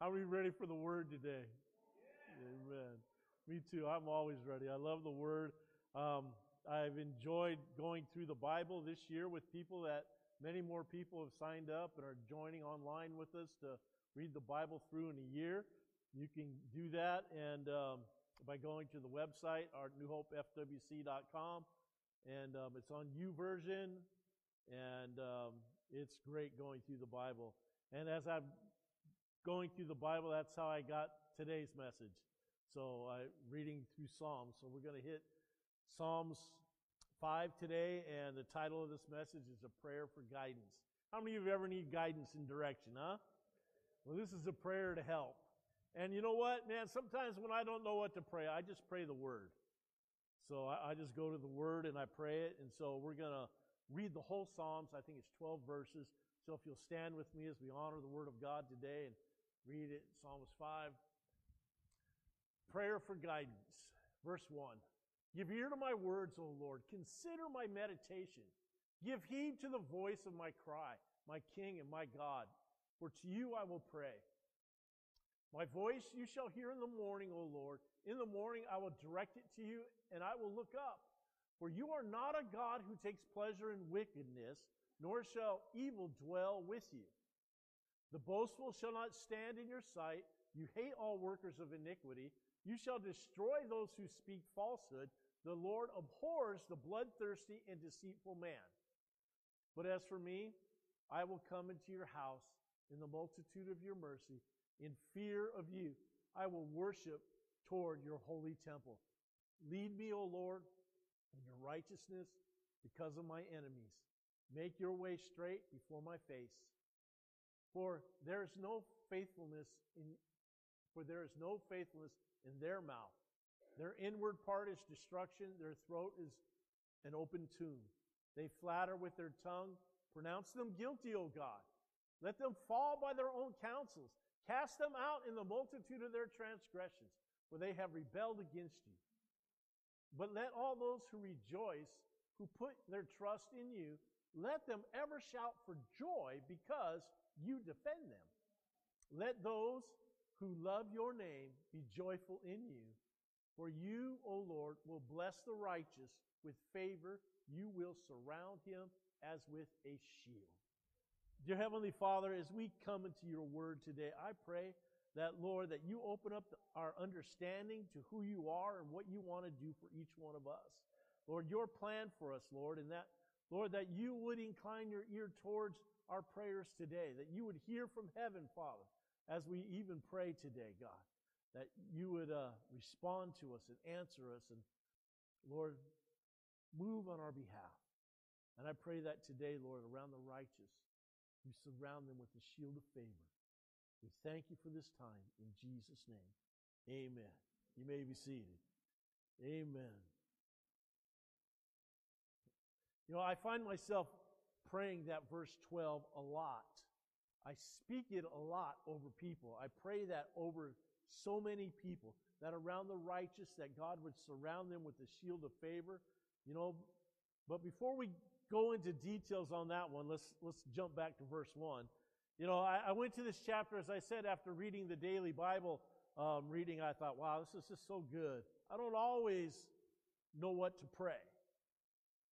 How many ready for the word today? Amen. Me too. I'm always ready. I love the word. Um, I've enjoyed going through the Bible this year with people that many more people have signed up and are joining online with us to read the Bible through in a year. You can do that and um, by going to the website, our newhopefwc.com, and um, it's on U YouVersion, and um, it's great going through the Bible. And as I'm going through the Bible, that's how I got today's message. So I reading through Psalms. So we're going to hit Psalms 5 today, and the title of this message is A Prayer for Guidance. How many of you ever need guidance and direction, huh? Well, this is a prayer to help. And you know what, man? Sometimes when I don't know what to pray, I just pray the Word. So I, I just go to the Word and I pray it. And so we're going to read the whole Psalms. I think it's 12 verses. So if you'll stand with me as we honor the Word of God today and read it, Psalms 5. Prayer for guidance. Verse 1. Give ear to my words, O Lord. Consider my meditation. Give heed to the voice of my cry, my King and my God. For to you I will pray. My voice you shall hear in the morning, O Lord. In the morning I will direct it to you, and I will look up. For you are not a God who takes pleasure in wickedness, nor shall evil dwell with you. The boastful shall not stand in your sight. You hate all workers of iniquity. You shall destroy those who speak falsehood. The Lord abhors the bloodthirsty and deceitful man. But as for me, I will come into your house in the multitude of your mercy. In fear of you, I will worship toward your holy temple. Lead me, O Lord, in your righteousness because of my enemies. Make your way straight before my face. For there is no faithfulness in for there is no faithfulness in their mouth. Their inward part is destruction, their throat is an open tomb. They flatter with their tongue. Pronounce them guilty, O God. Let them fall by their own counsels. Cast them out in the multitude of their transgressions, for they have rebelled against you. But let all those who rejoice, who put their trust in you, let them ever shout for joy because you defend them. Let those who love your name be joyful in you. For you, O Lord, will bless the righteous with favor. You will surround him as with a shield. Dear Heavenly Father, as we come into your word today, I pray that, Lord, that you open up our understanding to who you are and what you want to do for each one of us. Lord, your plan for us, Lord, and that, Lord, that you would incline your ear towards our prayers today, that you would hear from heaven, Father, as we even pray today, God, that you would uh, respond to us and answer us and, Lord, move on our behalf. And I pray that today, Lord, around the righteous, you surround them with the shield of favor. We thank you for this time in Jesus' name. Amen. You may be seated. Amen. You know, I find myself praying that verse 12 a lot. I speak it a lot over people. I pray that over so many people that around the righteous that God would surround them with the shield of favor. You know, but before we go into details on that one, let's let's jump back to verse one. You know, I, I went to this chapter as I said after reading the daily Bible um, reading. I thought, wow, this is just so good. I don't always know what to pray.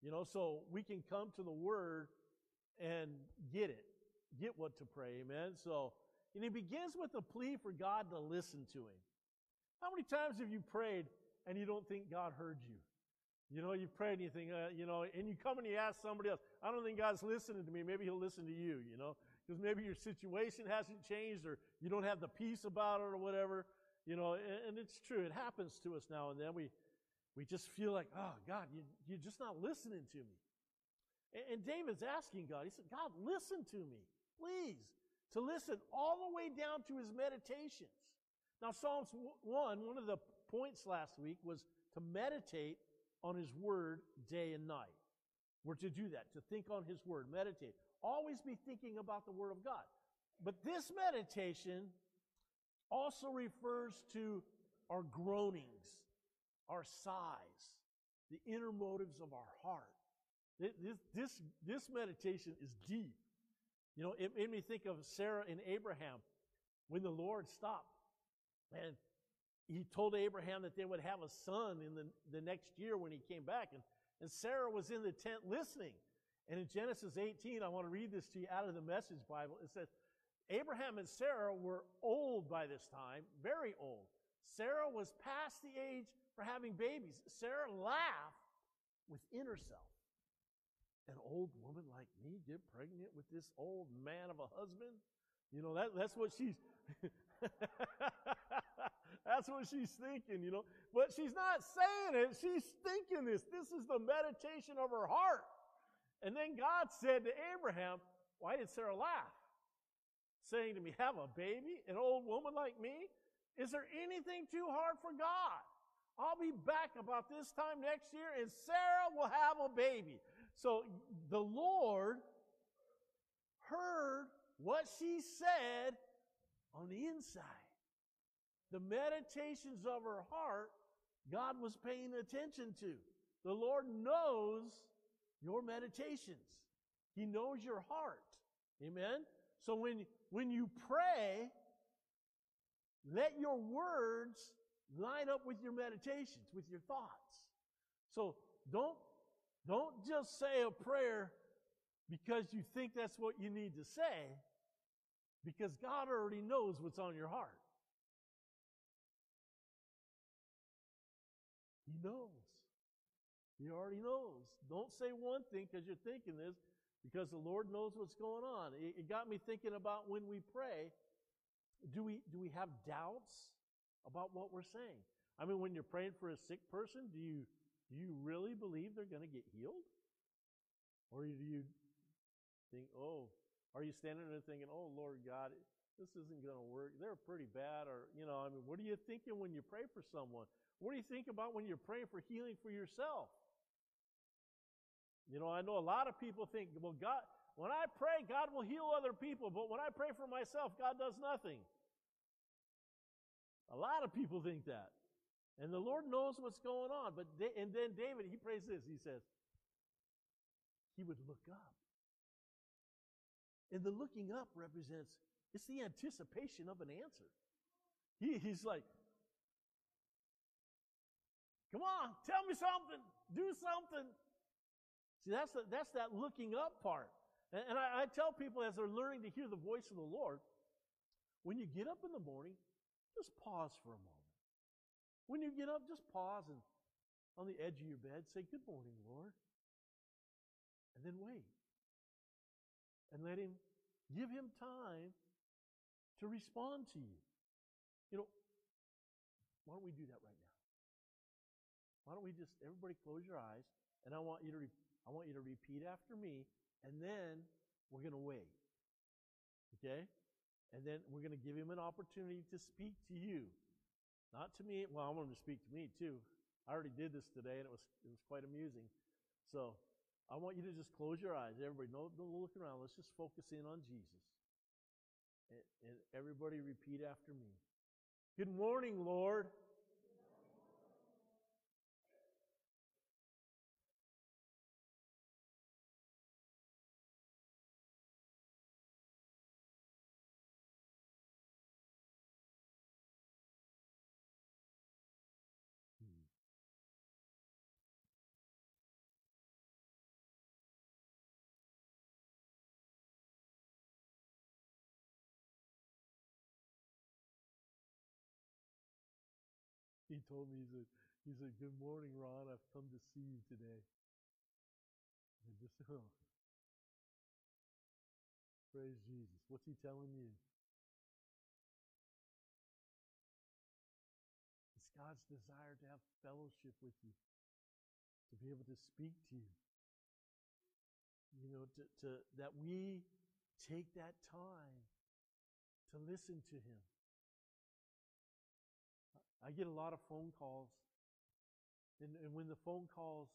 You know, so we can come to the Word and get it, get what to pray. Amen. So, and he begins with a plea for God to listen to him. How many times have you prayed and you don't think God heard you? You know, you pray and you think, uh, you know, and you come and you ask somebody else, I don't think God's listening to me. Maybe he'll listen to you, you know, because maybe your situation hasn't changed or you don't have the peace about it or whatever, you know, and, and it's true. It happens to us now and then. We, we just feel like, oh, God, you, you're just not listening to me. And, and David's asking God, he said, God, listen to me, please, to listen all the way down to his meditations. Now, Psalms 1, one of the points last week was to meditate on His Word day and night. We're to do that, to think on His Word, meditate. Always be thinking about the Word of God. But this meditation also refers to our groanings, our sighs, the inner motives of our heart. This, this, this meditation is deep. You know, it made me think of Sarah and Abraham. when the Lord stopped and he told Abraham that they would have a son in the, the next year when he came back. And, and Sarah was in the tent listening. And in Genesis 18, I want to read this to you out of the Message Bible. It says, Abraham and Sarah were old by this time, very old. Sarah was past the age for having babies. Sarah laughed within herself. An old woman like me get pregnant with this old man of a husband? You know, that, that's what she's that's what she's thinking, you know. But she's not saying it, she's thinking this. This is the meditation of her heart. And then God said to Abraham, Why did Sarah laugh? Saying to me, Have a baby, an old woman like me? Is there anything too hard for God? I'll be back about this time next year and Sarah will have a baby. So the Lord heard what she said on the inside. The meditations of her heart, God was paying attention to. The Lord knows your meditations. He knows your heart. Amen? So when, when you pray, let your words line up with your meditations, with your thoughts. So don't, don't just say a prayer because you think that's what you need to say, because God already knows what's on your heart. He knows. He already knows. Don't say one thing because you're thinking this, because the Lord knows what's going on. It, it got me thinking about when we pray, do we, do we have doubts about what we're saying? I mean, when you're praying for a sick person, do you, do you really believe they're going to get healed? Or do you think, oh, are you standing there thinking, oh, Lord God, this isn't going to work? They're pretty bad. Or, you know, I mean, what are you thinking when you pray for someone? What do you think about when you're praying for healing for yourself? You know, I know a lot of people think, well, God, when I pray, God will heal other people, but when I pray for myself, God does nothing. A lot of people think that. And the Lord knows what's going on. But and then David, he prays this. He says, he would look up. And the looking up represents, it's the anticipation of an answer. He, he's like, come on, tell me something, do something. See, that's, the, that's that looking up part. And, and I, I tell people as they're learning to hear the voice of the Lord, when you get up in the morning, just pause for a moment. When you get up, just pause and on the edge of your bed say, Good morning, Lord. And then wait and let Him give Him time to respond to you. You know, why don't we do that right now? Why don't we just everybody close your eyes and I want you to I want you to repeat after me and then we're going to wait. Okay? And then we're going to give him an opportunity to speak to you. Not to me. Well, I want him to speak to me too. I already did this today and it was it was quite amusing. So I want you to just close your eyes. Everybody, no, don't look around. Let's just focus in on Jesus. And, and everybody repeat after me. Good morning, Lord. he told me, he said, he said, Good morning, Ron. I've come to see you today. And just, oh. Praise Jesus. What's he telling you? It's God's desire to have fellowship with you, to be able to speak to you. You know, to, to that we take that time to listen to him. I get a lot of phone calls. And, and when the phone calls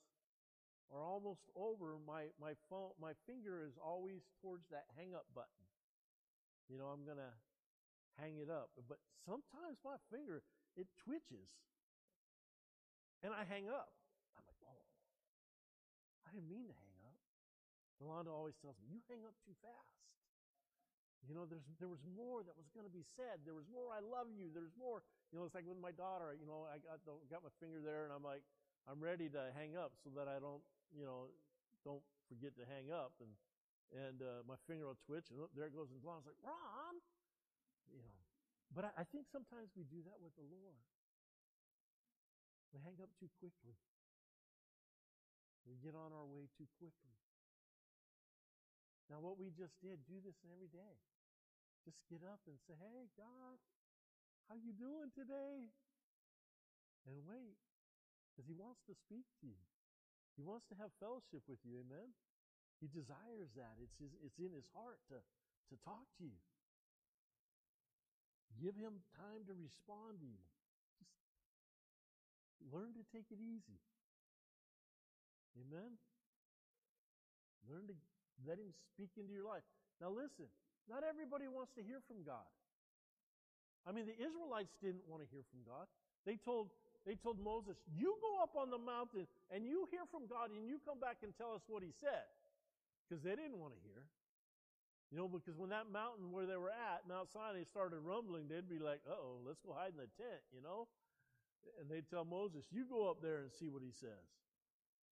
are almost over, my, my phone, my finger is always towards that hang up button. You know, I'm to hang it up. But sometimes my finger, it twitches. And I hang up. I'm like, oh, I didn't mean to hang up. Yolanda always tells me, you hang up too fast. You know, there's there was more that was going to be said. There was more. I love you. There's more. You know, it's like with my daughter. You know, I got the, got my finger there, and I'm like, I'm ready to hang up so that I don't, you know, don't forget to hang up, and and uh, my finger will twitch, and oh, there it goes And blood. I was like, Ron, you know. But I, I think sometimes we do that with the Lord. We hang up too quickly. We get on our way too quickly. Now, what we just did, do this every day. Just get up and say, "Hey, God, how you doing today?" And wait, because He wants to speak to you. He wants to have fellowship with you. Amen. He desires that. It's his, It's in His heart to to talk to you. Give Him time to respond to you. Just learn to take it easy. Amen. Learn to let Him speak into your life. Now, listen, not everybody wants to hear from God. I mean, the Israelites didn't want to hear from God. They told, they told Moses, You go up on the mountain and you hear from God and you come back and tell us what He said. Because they didn't want to hear. You know, because when that mountain where they were at, Mount Sinai, started rumbling, they'd be like, oh, let's go hide in the tent, you know? And they'd tell Moses, You go up there and see what He says.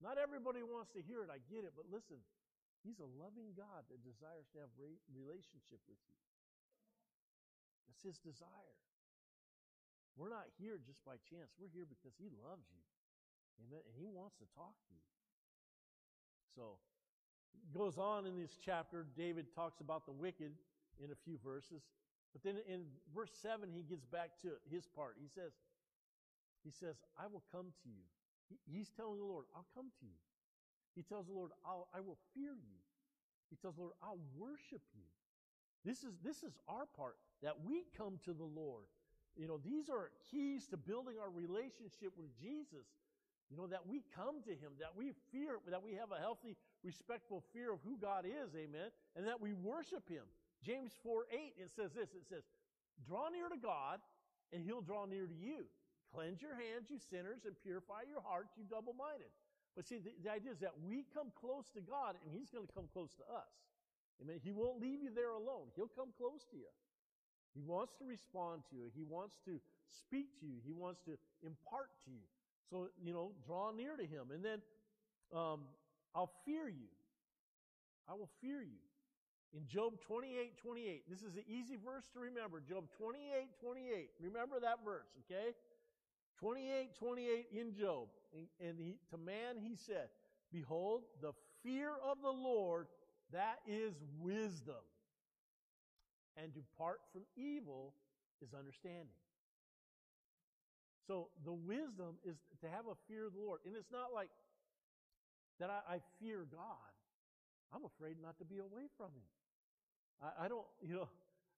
Not everybody wants to hear it, I get it, but listen, He's a loving God that desires to have relationship with you. That's His desire. We're not here just by chance. We're here because He loves you. Amen. And He wants to talk to you. So, it goes on in this chapter. David talks about the wicked in a few verses. But then in verse 7, he gets back to his part. He says, He says, I will come to you. He's telling the Lord, I'll come to you. He tells the Lord, I'll, I will fear you. He tells the Lord, I'll worship you. This is, this is our part, that we come to the Lord. You know, these are keys to building our relationship with Jesus. You know, that we come to Him, that we fear, that we have a healthy, respectful fear of who God is, amen, and that we worship Him. James 4 8, it says this it says, Draw near to God, and He'll draw near to you. Cleanse your hands, you sinners, and purify your hearts, you double minded. But see, the, the, idea is that we come close to God and He's going to come close to us. Amen. He won't leave you there alone. He'll come close to you. He wants to respond to you. He wants to speak to you. He wants to impart to you. So, you know, draw near to Him. And then um, I'll fear you. I will fear you. In Job 28 28, this is an easy verse to remember. Job 28 28. Remember that verse, okay? 28 28 in Job. And he, to man he said, Behold, the fear of the Lord, that is wisdom. And to depart from evil is understanding. So the wisdom is to have a fear of the Lord. And it's not like that I, I fear God. I'm afraid not to be away from Him. I, I don't, you know,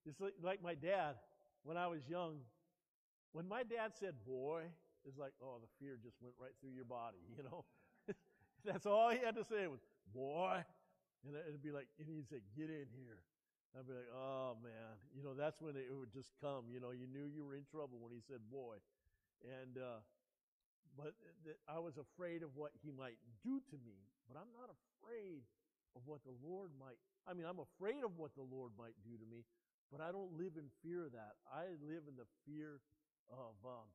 it's like, like my dad when I was young. When my dad said boy, it's like, oh, the fear just went right through your body, you know? That's all he had to say was, boy. And it'd be like, and he'd say, get in here. I'd be like, oh man, you know, that's when it would just come. You know, you knew you were in trouble when he said boy. And, uh, but I was afraid of what he might do to me, but I'm not afraid of what the Lord might. I mean, I'm afraid of what the Lord might do to me, but I don't live in fear of that. I live in the fear of um,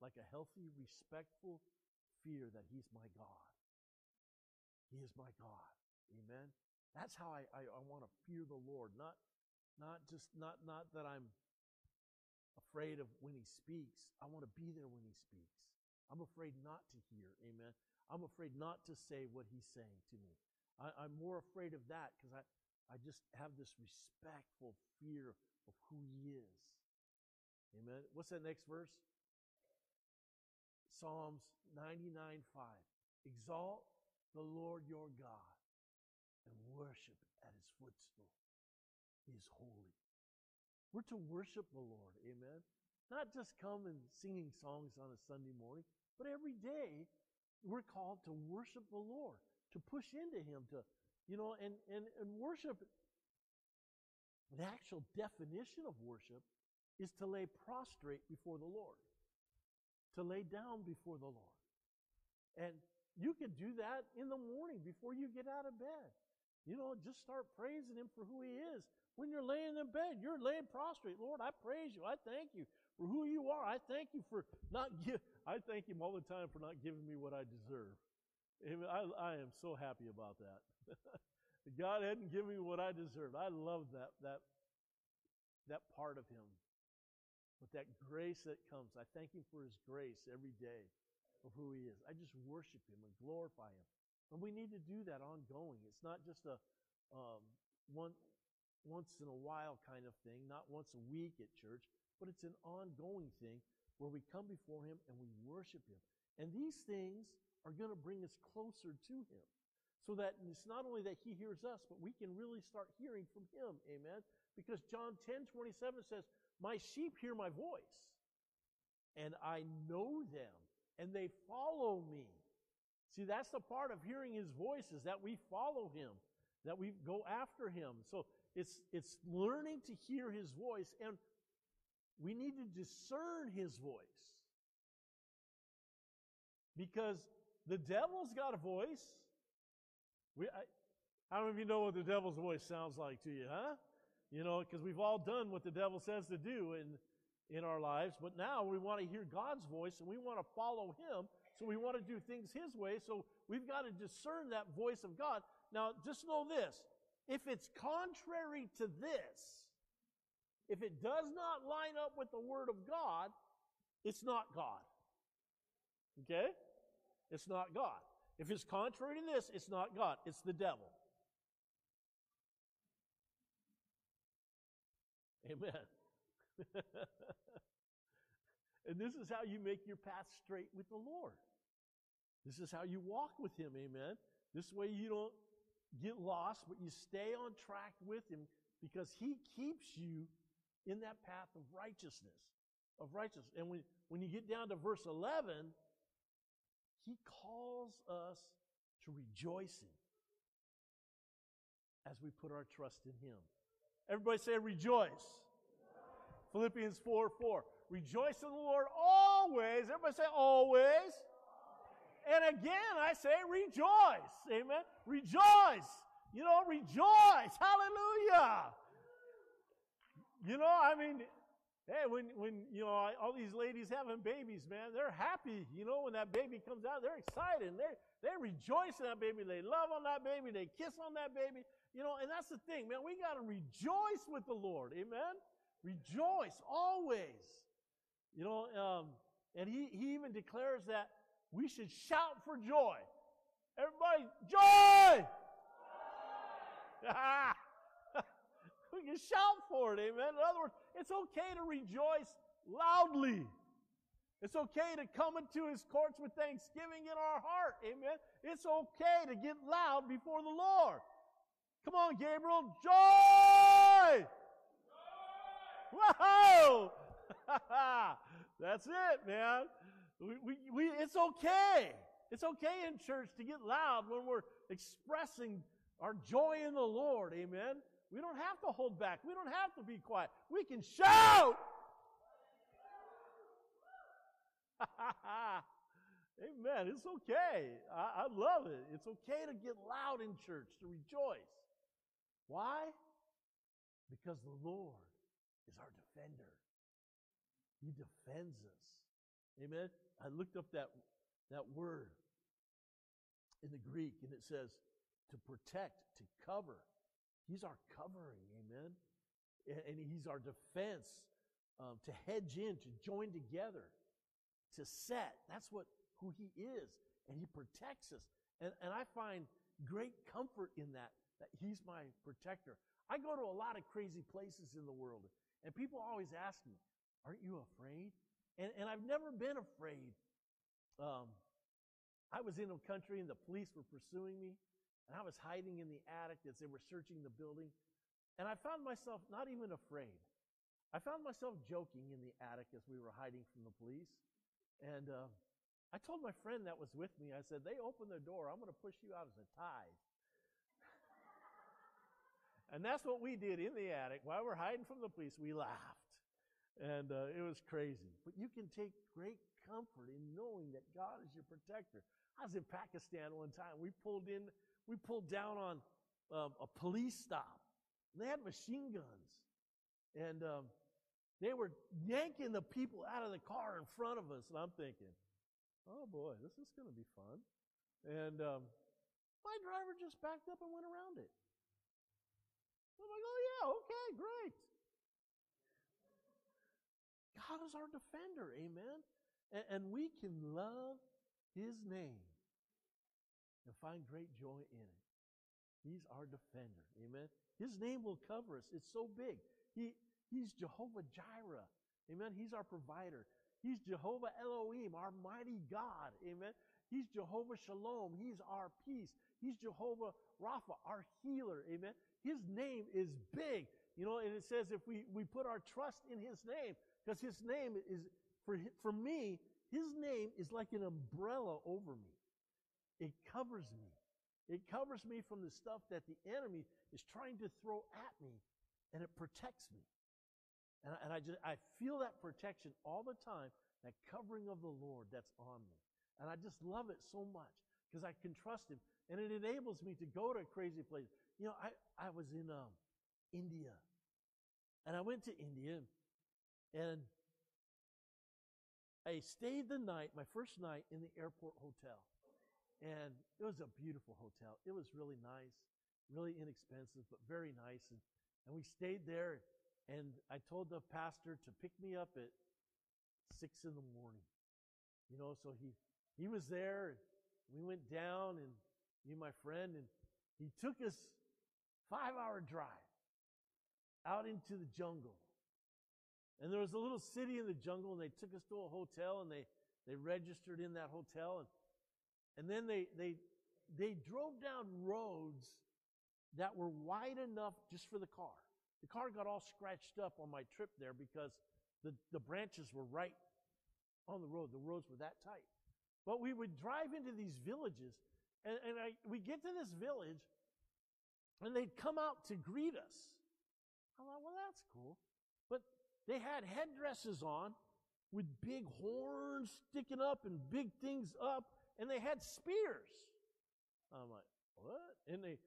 like a healthy, respectful fear that He's my God. He is my God. Amen. That's how I, I, I want to fear the Lord. Not not just not not that I'm afraid of when he speaks. I want to be there when he speaks. I'm afraid not to hear. Amen. I'm afraid not to say what he's saying to me. I, am more afraid of that because I, I just have this respectful fear of who he is. Amen. What's that next verse? Psalms 99 5. Exalt the Lord your God and worship at his footstool. He is holy. We're to worship the Lord. Amen. Not just come and singing songs on a Sunday morning, but every day we're called to worship the Lord, to push into him, to, you know, and, and, and worship. The actual definition of worship is to lay prostrate before the Lord to lay down before the Lord. And you could do that in the morning before you get out of bed. You know, just start praising Him for who He is. When you're laying in bed, you're laying prostrate. Lord, I praise you. I thank you for who you are. I thank you for not give. I thank Him all the time for not giving me what I deserve. I, I am so happy about that. God hadn't given me what I deserved. I love that that that part of Him. With that grace that comes, I thank Him for His grace every day of who He is. I just worship Him and glorify Him. And we need to do that ongoing. It's not just a um, one once in a while kind of thing, not once a week at church, but it's an ongoing thing where we come before Him and we worship Him. And these things are going to bring us closer to Him. So that it's not only that He hears us, but we can really start hearing from Him. Amen. Because John 10 27 says, My sheep hear my voice, and I know them, and they follow me. See, that's the part of hearing his voice is that we follow him, that we go after him. So it's it's learning to hear his voice, and we need to discern his voice. Because the devil's got a voice. We, I, how many of you know what the devil's voice sounds like to you, huh? You know, because we've all done what the devil says to do in, in our lives, but now we want to hear God's voice and we want to follow him so we want to do things His way. So we've got to discern that voice of God. Now, just know this if it's contrary to this, if it does not line up with the Word of God, it's not God. Okay? It's not God. If it's contrary to this, it's not God, it's the devil. Amen. and this is how you make your path straight with the Lord. This is how you walk with Him, amen. This way you don't get lost, but you stay on track with Him because He keeps you in that path of righteousness. Of righteousness. And when, when you get down to verse 11, He calls us to rejoicing as we put our trust in Him. Everybody say, rejoice. Philippians 4 4. Rejoice in the Lord always. Everybody say, always. And again, I say rejoice. Amen. Rejoice. You know, rejoice. Hallelujah. You know, I mean, hey, when, when, you know, all these ladies having babies, man, they're happy. You know, when that baby comes out, they're excited. They, they rejoice in that baby. They love on that baby. They kiss on that baby. You know, and that's the thing, man. We got to rejoice with the Lord. Amen. Rejoice always. You know, um, and he, he even declares that we should shout for joy. Everybody, joy! we can shout for it, amen. In other words, it's okay to rejoice loudly. It's okay to come into his courts with thanksgiving in our heart, amen. It's okay to get loud before the Lord. Come on, Gabriel, joy! Whoa! That's it, man. We, we, we, it's okay. It's okay in church to get loud when we're expressing our joy in the Lord. Amen. We don't have to hold back. We don't have to be quiet. We can shout. Amen. It's okay. I, I love it. It's okay to get loud in church, to rejoice. Why? Because the Lord is our defender. He defends us. Amen. I looked up that, that word in the Greek, and it says to protect, to cover. He's our covering, amen. And He's our defense, um, to hedge in, to join together, to set. That's what who He is, and He protects us. And, and I find great comfort in that, that He's my protector. I go to a lot of crazy places in the world, and people always ask me, Aren't you afraid? And, and I've never been afraid. Um, I was in a country and the police were pursuing me, and I was hiding in the attic as they were searching the building. And I found myself not even afraid. I found myself joking in the attic as we were hiding from the police. And uh, I told my friend that was with me, I said, They opened the door. I'm going to push you out as a tithe. And that's what we did in the attic. While we're hiding from the police, we laughed. And uh, it was crazy. But you can take great comfort in knowing that God is your protector. I was in Pakistan one time. We pulled in, we pulled down on um, a police stop. And they had machine guns. And um, they were yanking the people out of the car in front of us. And I'm thinking, oh boy, this is going to be fun. And um, my driver just backed up and went around it. I'm like, oh yeah, okay, great. God is our defender, amen. And, and we can love his name and find great joy in it. He's our defender. Amen. His name will cover us. It's so big. He, he's Jehovah Jireh. Amen. He's our provider. He's Jehovah Elohim, our mighty God. Amen. He's Jehovah Shalom. He's our peace. He's Jehovah Rapha, our healer. Amen. His name is big. You know, and it says if we, we put our trust in his name, because his name is, for, for me, his name is like an umbrella over me. It covers me. It covers me from the stuff that the enemy is trying to throw at me, and it protects me. And, I, and I just I feel that protection all the time, that covering of the Lord that's on me. And I just love it so much because I can trust Him, and it enables me to go to crazy places. You know, I I was in um, India, and I went to India, and I stayed the night, my first night, in the airport hotel. And it was a beautiful hotel. It was really nice, really inexpensive, but very nice. And, and we stayed there. And I told the pastor to pick me up at six in the morning. You know, so he, he was there. And we went down and me and my friend, and he took us five hour drive out into the jungle. And there was a little city in the jungle, and they took us to a hotel, and they, they registered in that hotel. And and then they, they, they drove down roads that were wide enough just for the car. The car got all scratched up on my trip there because the, the branches were right on the road. The roads were that tight. But we would drive into these villages, and, and I, we get to this village, and they'd come out to greet us. I thought, well, that's cool. But they had headdresses on with big horns sticking up and big things up and they had spears. I'm like, what? And they,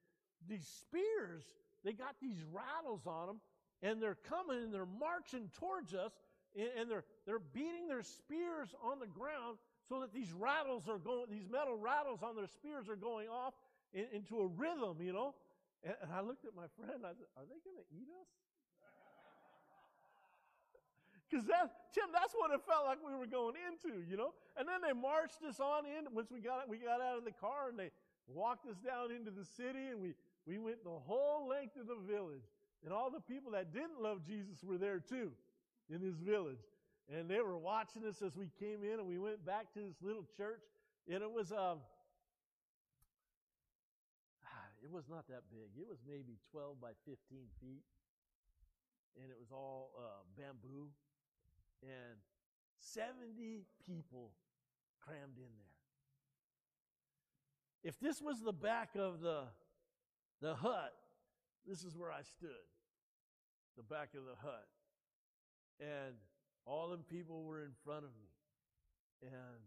these spears, they got these rattles on them, and they're coming and they're marching towards us, and they're they're beating their spears on the ground so that these rattles are going, these metal rattles on their spears are going off in, into a rhythm, you know. And, and I looked at my friend. I said, "Are they going to eat us?" Because that, Tim, that's what it felt like we were going into, you know? And then they marched us on in. Once we got, we got out of the car and they walked us down into the city and we, we went the whole length of the village. And all the people that didn't love Jesus were there too in this village. And they were watching us as we came in and we went back to this little church. And it was, um, it was not that big. It was maybe 12 by 15 feet. And it was all uh, bamboo and 70 people crammed in there. If this was the back of the, the hut, this is where I stood. The back of the hut. And all them people were in front of me. And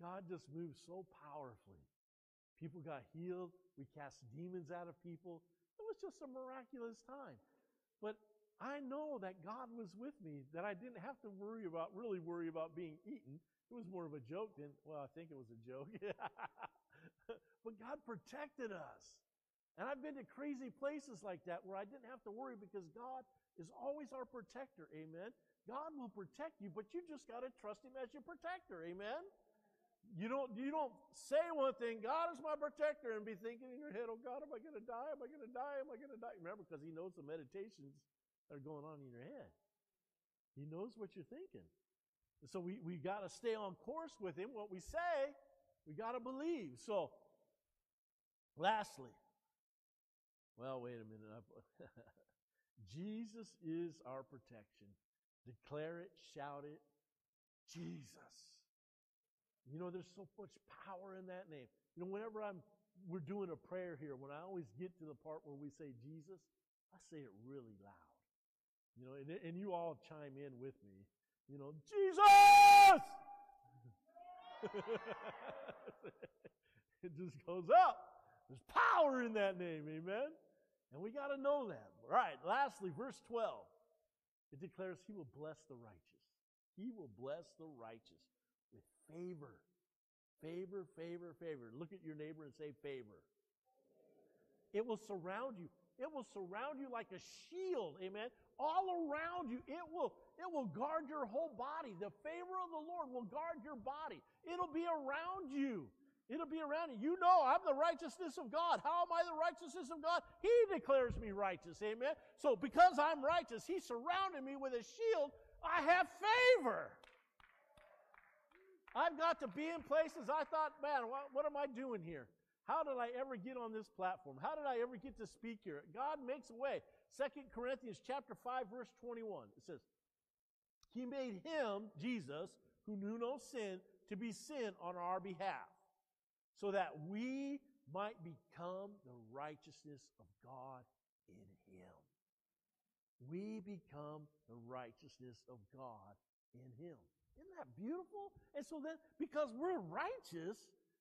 God just moved so powerfully. People got healed. We cast demons out of people. It was just a miraculous time. But I know that God was with me, that I didn't have to worry about, really worry about being eaten. It was more of a joke than, well, I think it was a joke. but God protected us. And I've been to crazy places like that where I didn't have to worry because God is always our protector. Amen. God will protect you, but you just got to trust Him as your protector. Amen. You don't, you don't say one thing, God is my protector, and be thinking in your head, oh God, am I going to die? Am I going to die? Am I going to die? Remember, because He knows the meditations that are going on in your head. He knows what you're thinking. So we, we got to stay on course with him. What we say, we got to believe. So, lastly, well, wait a minute. Jesus is our protection. Declare it, shout it. Jesus. You know, there's so much power in that name. You know, whenever I'm we're doing a prayer here, when I always get to the part where we say Jesus, I say it really loud. You know, and, and you all chime in with me. You know, Jesus! it just goes up. There's power in that name, amen? And we got to know that. All right, lastly, verse 12. It declares he will bless the righteous. He will bless the righteous with favor. Favor, favor, favor. Look at your neighbor and say favor. It will surround you. It will surround you like a shield. Amen. All around you. It will, it will guard your whole body. The favor of the Lord will guard your body. It'll be around you. It'll be around you. You know, I'm the righteousness of God. How am I the righteousness of God? He declares me righteous. Amen. So because I'm righteous, He surrounded me with a shield. I have favor. I've got to be in places I thought, man, what, what am I doing here? How did I ever get on this platform? How did I ever get to speak here? God makes a way. Second Corinthians chapter 5, verse 21. It says, He made him, Jesus, who knew no sin, to be sin on our behalf so that we might become the righteousness of God in Him. We become the righteousness of God in Him. Isn't that beautiful? And so then, because we're righteous,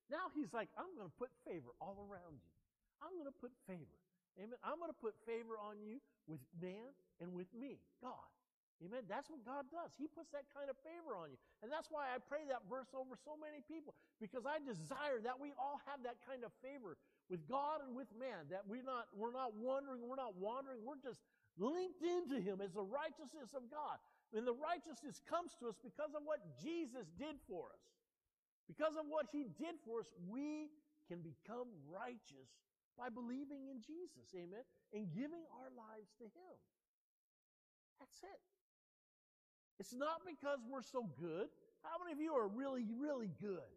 now He's like, I'm going to put favor all around you. I'm going to put favor. Amen. I'm going to put favor on you with man and with me, God. Amen. That's what God does. He puts that kind of favor on you. And that's why I pray that verse over so many people because I desire that we all have that kind of favor with God and with man that we're not we're not wandering, we're not wandering, we're just linked into him as the righteousness of God. And the righteousness comes to us because of what Jesus did for us. Because of what he did for us, we can become righteous by believing in Jesus. Amen. And giving our lives to him. That's it. It's not because we're so good. How many of you are really, really good?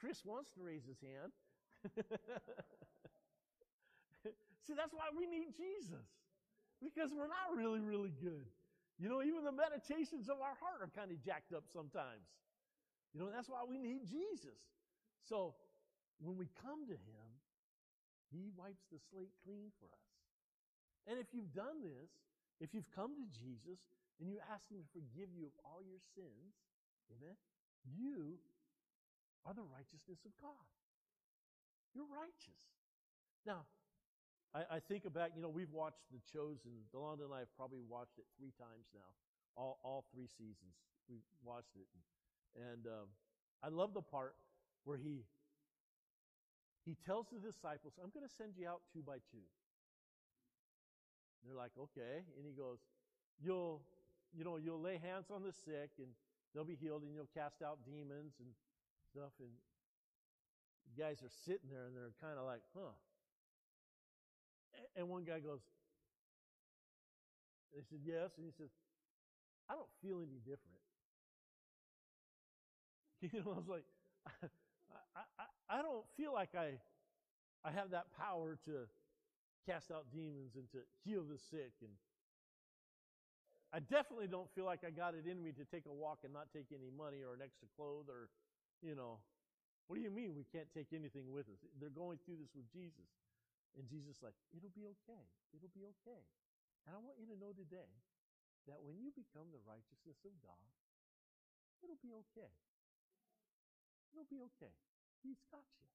Chris wants to raise his hand. See, that's why we need Jesus. Because we're not really, really good. You know, even the meditations of our heart are kind of jacked up sometimes. You know, that's why we need Jesus. So when we come to Him, He wipes the slate clean for us. And if you've done this, if you've come to Jesus and you ask Him to forgive you of all your sins, amen, you are the righteousness of God. You're righteous. Now, I, I think about, you know, we've watched The Chosen. Delonda and I have probably watched it three times now, all, all three seasons. We've watched it. And um, I love the part where he he tells the disciples, I'm going to send you out two by two. They're like, okay. And he goes, you'll, you know, you'll lay hands on the sick and they'll be healed and you'll cast out demons and stuff. And guys are sitting there and they're kind of like, huh. And one guy goes, they said, yes. And he says, I don't feel any different. You know, I was like, I, I, I don't feel like I, I have that power to cast out demons and to heal the sick. And I definitely don't feel like I got it in me to take a walk and not take any money or an extra clothes or, you know, what do you mean we can't take anything with us? They're going through this with Jesus. And Jesus like, it'll be okay. It'll be okay. And I want you to know today that when you become the righteousness of God, it'll be okay. It'll be okay. He's got you.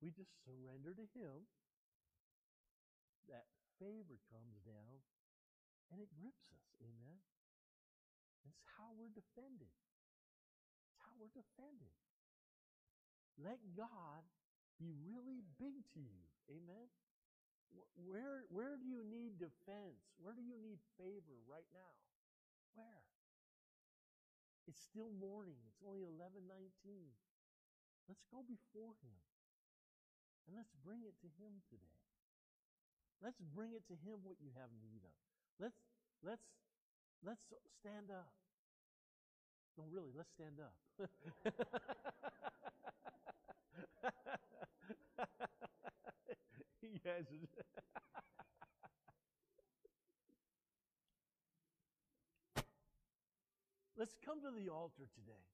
We just surrender to Him that favor comes down and it grips us. Amen. It's how we're defended. It's how we're defended. Let God be really big to you. Amen. Where, where do you need defense? Where do you need favor right now? Where? It's still morning. It's only 11:19. Let's go before him. And let's bring it to him today. Let's bring it to him what you have need of. Let's let's let's stand up. No, really, let's stand up. you guys Let's come to the altar today.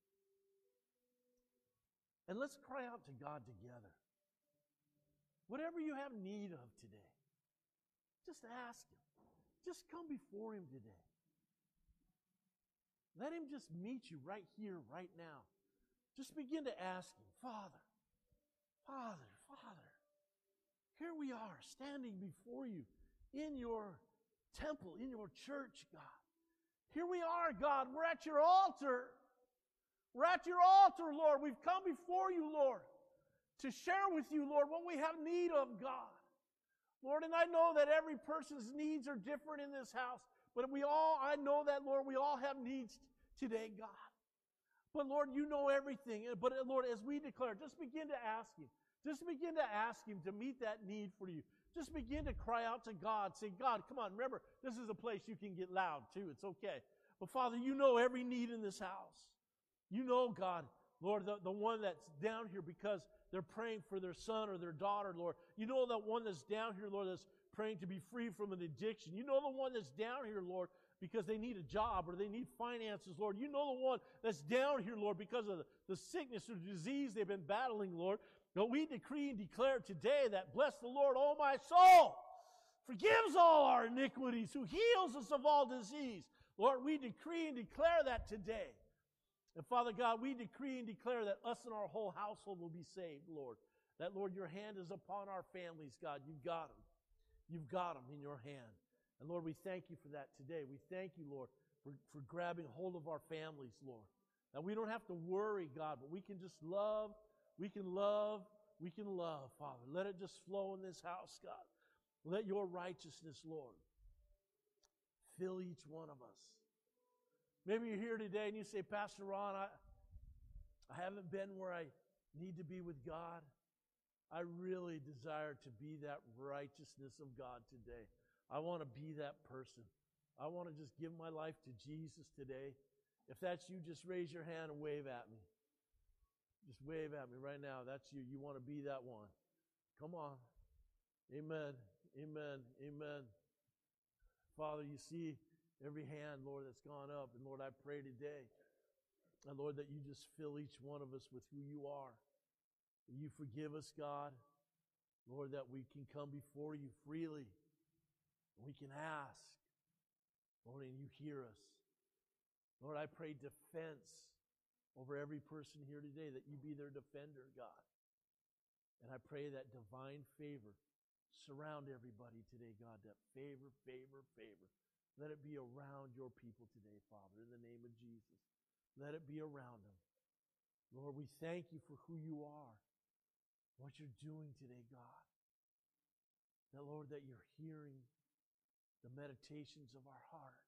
And let's cry out to God together. Whatever you have need of today. Just ask Him. Just come before Him today. Let Him just meet you right here, right now. Just begin to ask Him, Father, Father, Father, here we are standing before you in your temple, in your church, God. Here we are, God. We're at your altar. We're at your altar, Lord. We've come before you, Lord, to share with you, Lord, what we have need of, God. Lord, and I know that every person's needs are different in this house, but we all, I know that, Lord, we all have needs today, God. But Lord, you know everything. But Lord, as we declare, just begin to ask Him. Just begin to ask Him to meet that need for you. Just begin to cry out to God. Say, God, come on. Remember, this is a place you can get loud too. It's okay. But Father, you know every need in this house. You know, God, Lord, the, the one that's down here because they're praying for their son or their daughter, Lord. You know that one that's down here, Lord, that's praying to be free from an addiction. You know the one that's down here, Lord, because they need a job or they need finances, Lord. You know the one that's down here, Lord, because of the, the sickness or disease they've been battling, Lord. But we decree and declare today that bless the Lord, oh my soul, forgives all our iniquities, who heals us of all disease. Lord, we decree and declare that today. And Father God, we decree and declare that us and our whole household will be saved, Lord. That, Lord, your hand is upon our families, God. You've got them. You've got them in your hand. And Lord, we thank you for that today. We thank you, Lord, for, for grabbing hold of our families, Lord. Now we don't have to worry, God, but we can just love, we can love, we can love, Father. Let it just flow in this house, God. Let your righteousness, Lord, fill each one of us. Maybe you're here today and you say, Pastor Ron, I, I haven't been where I need to be with God. I really desire to be that righteousness of God today. I want to be that person. I want to just give my life to Jesus today. If that's you, just raise your hand and wave at me. Just wave at me right now. That's you. You want to be that one. Come on. Amen. Amen. Amen. Father, you see every hand, Lord, that's gone up. And Lord, I pray today, and Lord, that you just fill each one of us with who you are. You forgive us, God. Lord, that we can come before you freely. We can ask, Lord, and you hear us. Lord, I pray defense over every person here today, that you be their defender, God. And I pray that divine favor surround everybody today, God, that favor, favor, favor. Let it be around your people today, Father, in the name of Jesus. Let it be around them. Lord, we thank you for who you are, what you're doing today, God. That, Lord, that you're hearing the meditations of our heart.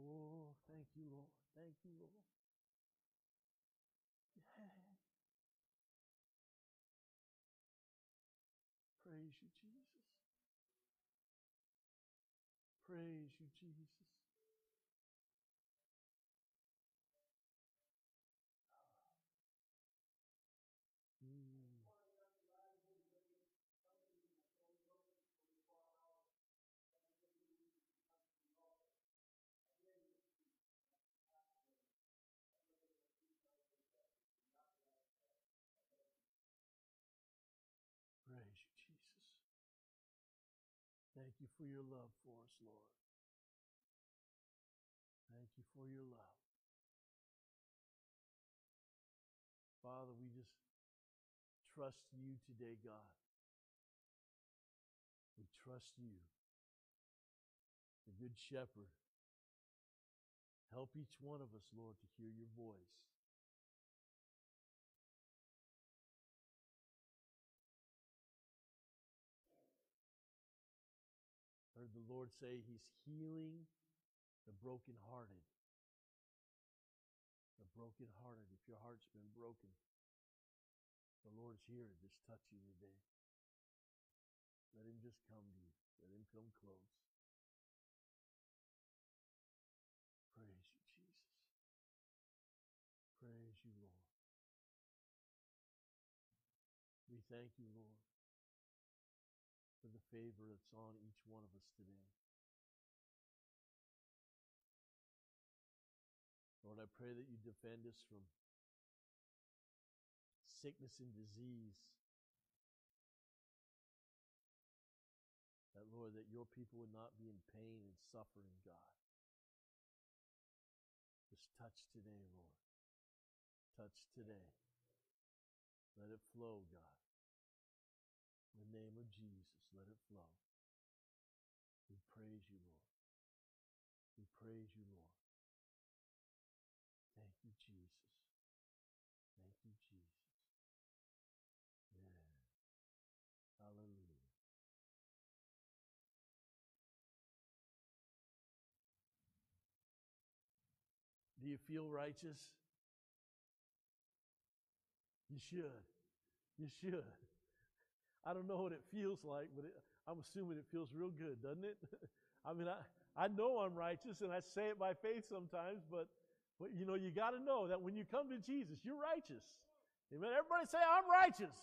Oh, you, Lord. Thank you, Lord. Yeah. Praise you, Jesus. Praise you, Jesus. Praise you, Jesus. Thank you for your love for us, Lord. Thank you for your love. Father, we just trust you today, God. We trust you, the Good Shepherd. Help each one of us, Lord, to hear your voice. Lord say He's healing the brokenhearted. The brokenhearted. If your heart's been broken, the Lord's here to just touch you today. Let Him just come to you. Let Him come close. Praise you, Jesus. Praise you, Lord. We thank you, Lord favor that's on each one of us today. Lord, I pray that you defend us from sickness and disease. That, Lord, that your people would not be in pain and suffering, God. Just touch today, Lord. Touch today. Let it flow, God. In the name of Jesus, let it flow. We praise you, Lord. We praise you, Lord. Thank you, Jesus. Thank you, Jesus. Yeah. Hallelujah. Do you feel righteous? You should. You should. I don't know what it feels like, but it, I'm assuming it feels real good, doesn't it? I mean, I, I know I'm righteous and I say it by faith sometimes, but, but you know, you got to know that when you come to Jesus, you're righteous. Amen. Everybody say, I'm righteous.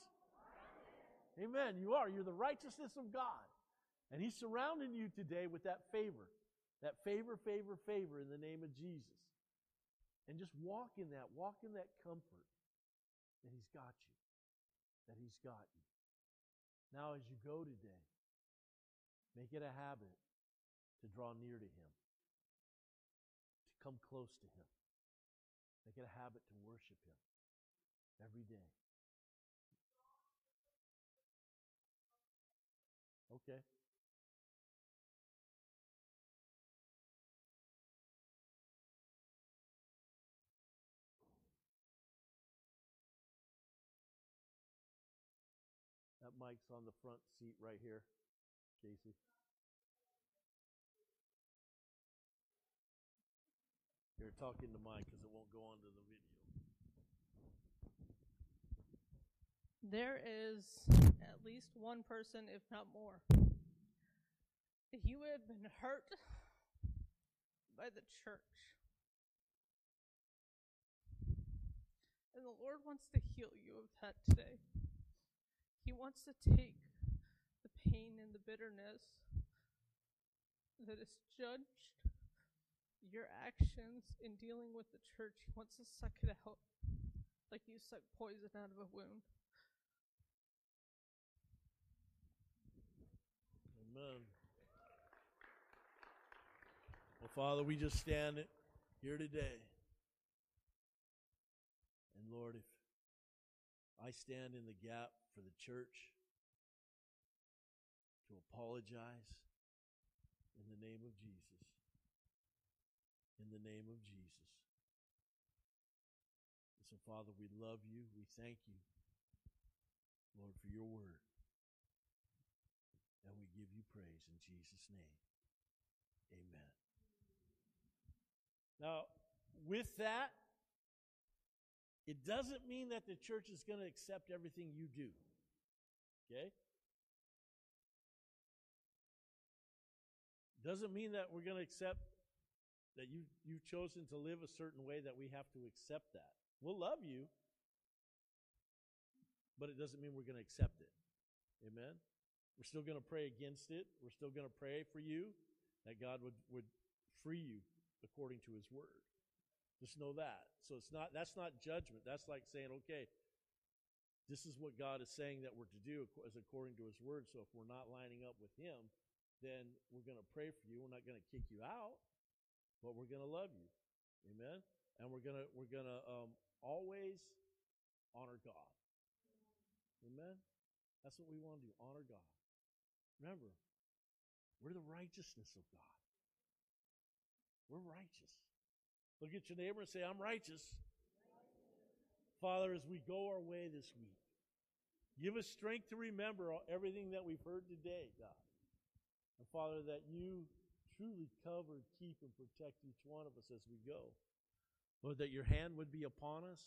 Amen. You are. You're the righteousness of God. And He's surrounding you today with that favor. That favor, favor, favor in the name of Jesus. And just walk in that. Walk in that comfort that He's got you. That He's got you. Now, as you go today, make it a habit to draw near to Him, to come close to Him. Make it a habit to worship Him every day. Okay. On the front seat right here, Casey. You're talking to mine because it won't go onto the video. There is at least one person, if not more. You have been hurt by the church. And the Lord wants to heal you of that today. He wants to take the pain and the bitterness that has judged your actions in dealing with the church. He wants to suck it out like you suck poison out of a wound. Amen. Well, Father, we just stand here today. And Lord, if I stand in the gap for the church to apologize in the name of Jesus. In the name of Jesus. And so, Father, we love you. We thank you, Lord, for your word. And we give you praise in Jesus' name. Amen. Now, with that, it doesn't mean that the church is going to accept everything you do. Okay? Doesn't mean that we're going to accept that you you've chosen to live a certain way that we have to accept that. We'll love you, but it doesn't mean we're going to accept it. Amen. We're still going to pray against it. We're still going to pray for you that God would would free you according to his word. Just know that. So it's not that's not judgment. That's like saying, okay, this is what God is saying that we're to do as according to his word. So if we're not lining up with him, then we're going to pray for you. We're not going to kick you out, but we're going to love you. Amen. And we're going to we're going to um, always honor God. Amen. That's what we want to do. Honor God. Remember, we're the righteousness of God. We're righteous. Look at your neighbor and say, I'm righteous. Father, as we go our way this week, give us strength to remember everything that we've heard today, God. And Father, that you truly cover, keep, and protect each one of us as we go. Lord, that your hand would be upon us.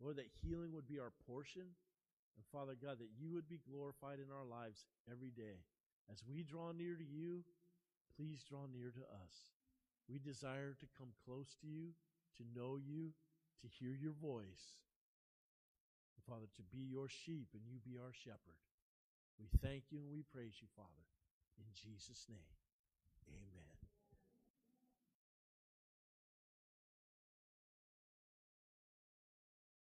Lord, that healing would be our portion. And Father God, that you would be glorified in our lives every day. As we draw near to you, please draw near to us. We desire to come close to you, to know you, to hear your voice. Father, to be your sheep and you be our shepherd. We thank you and we praise you, Father. In Jesus' name.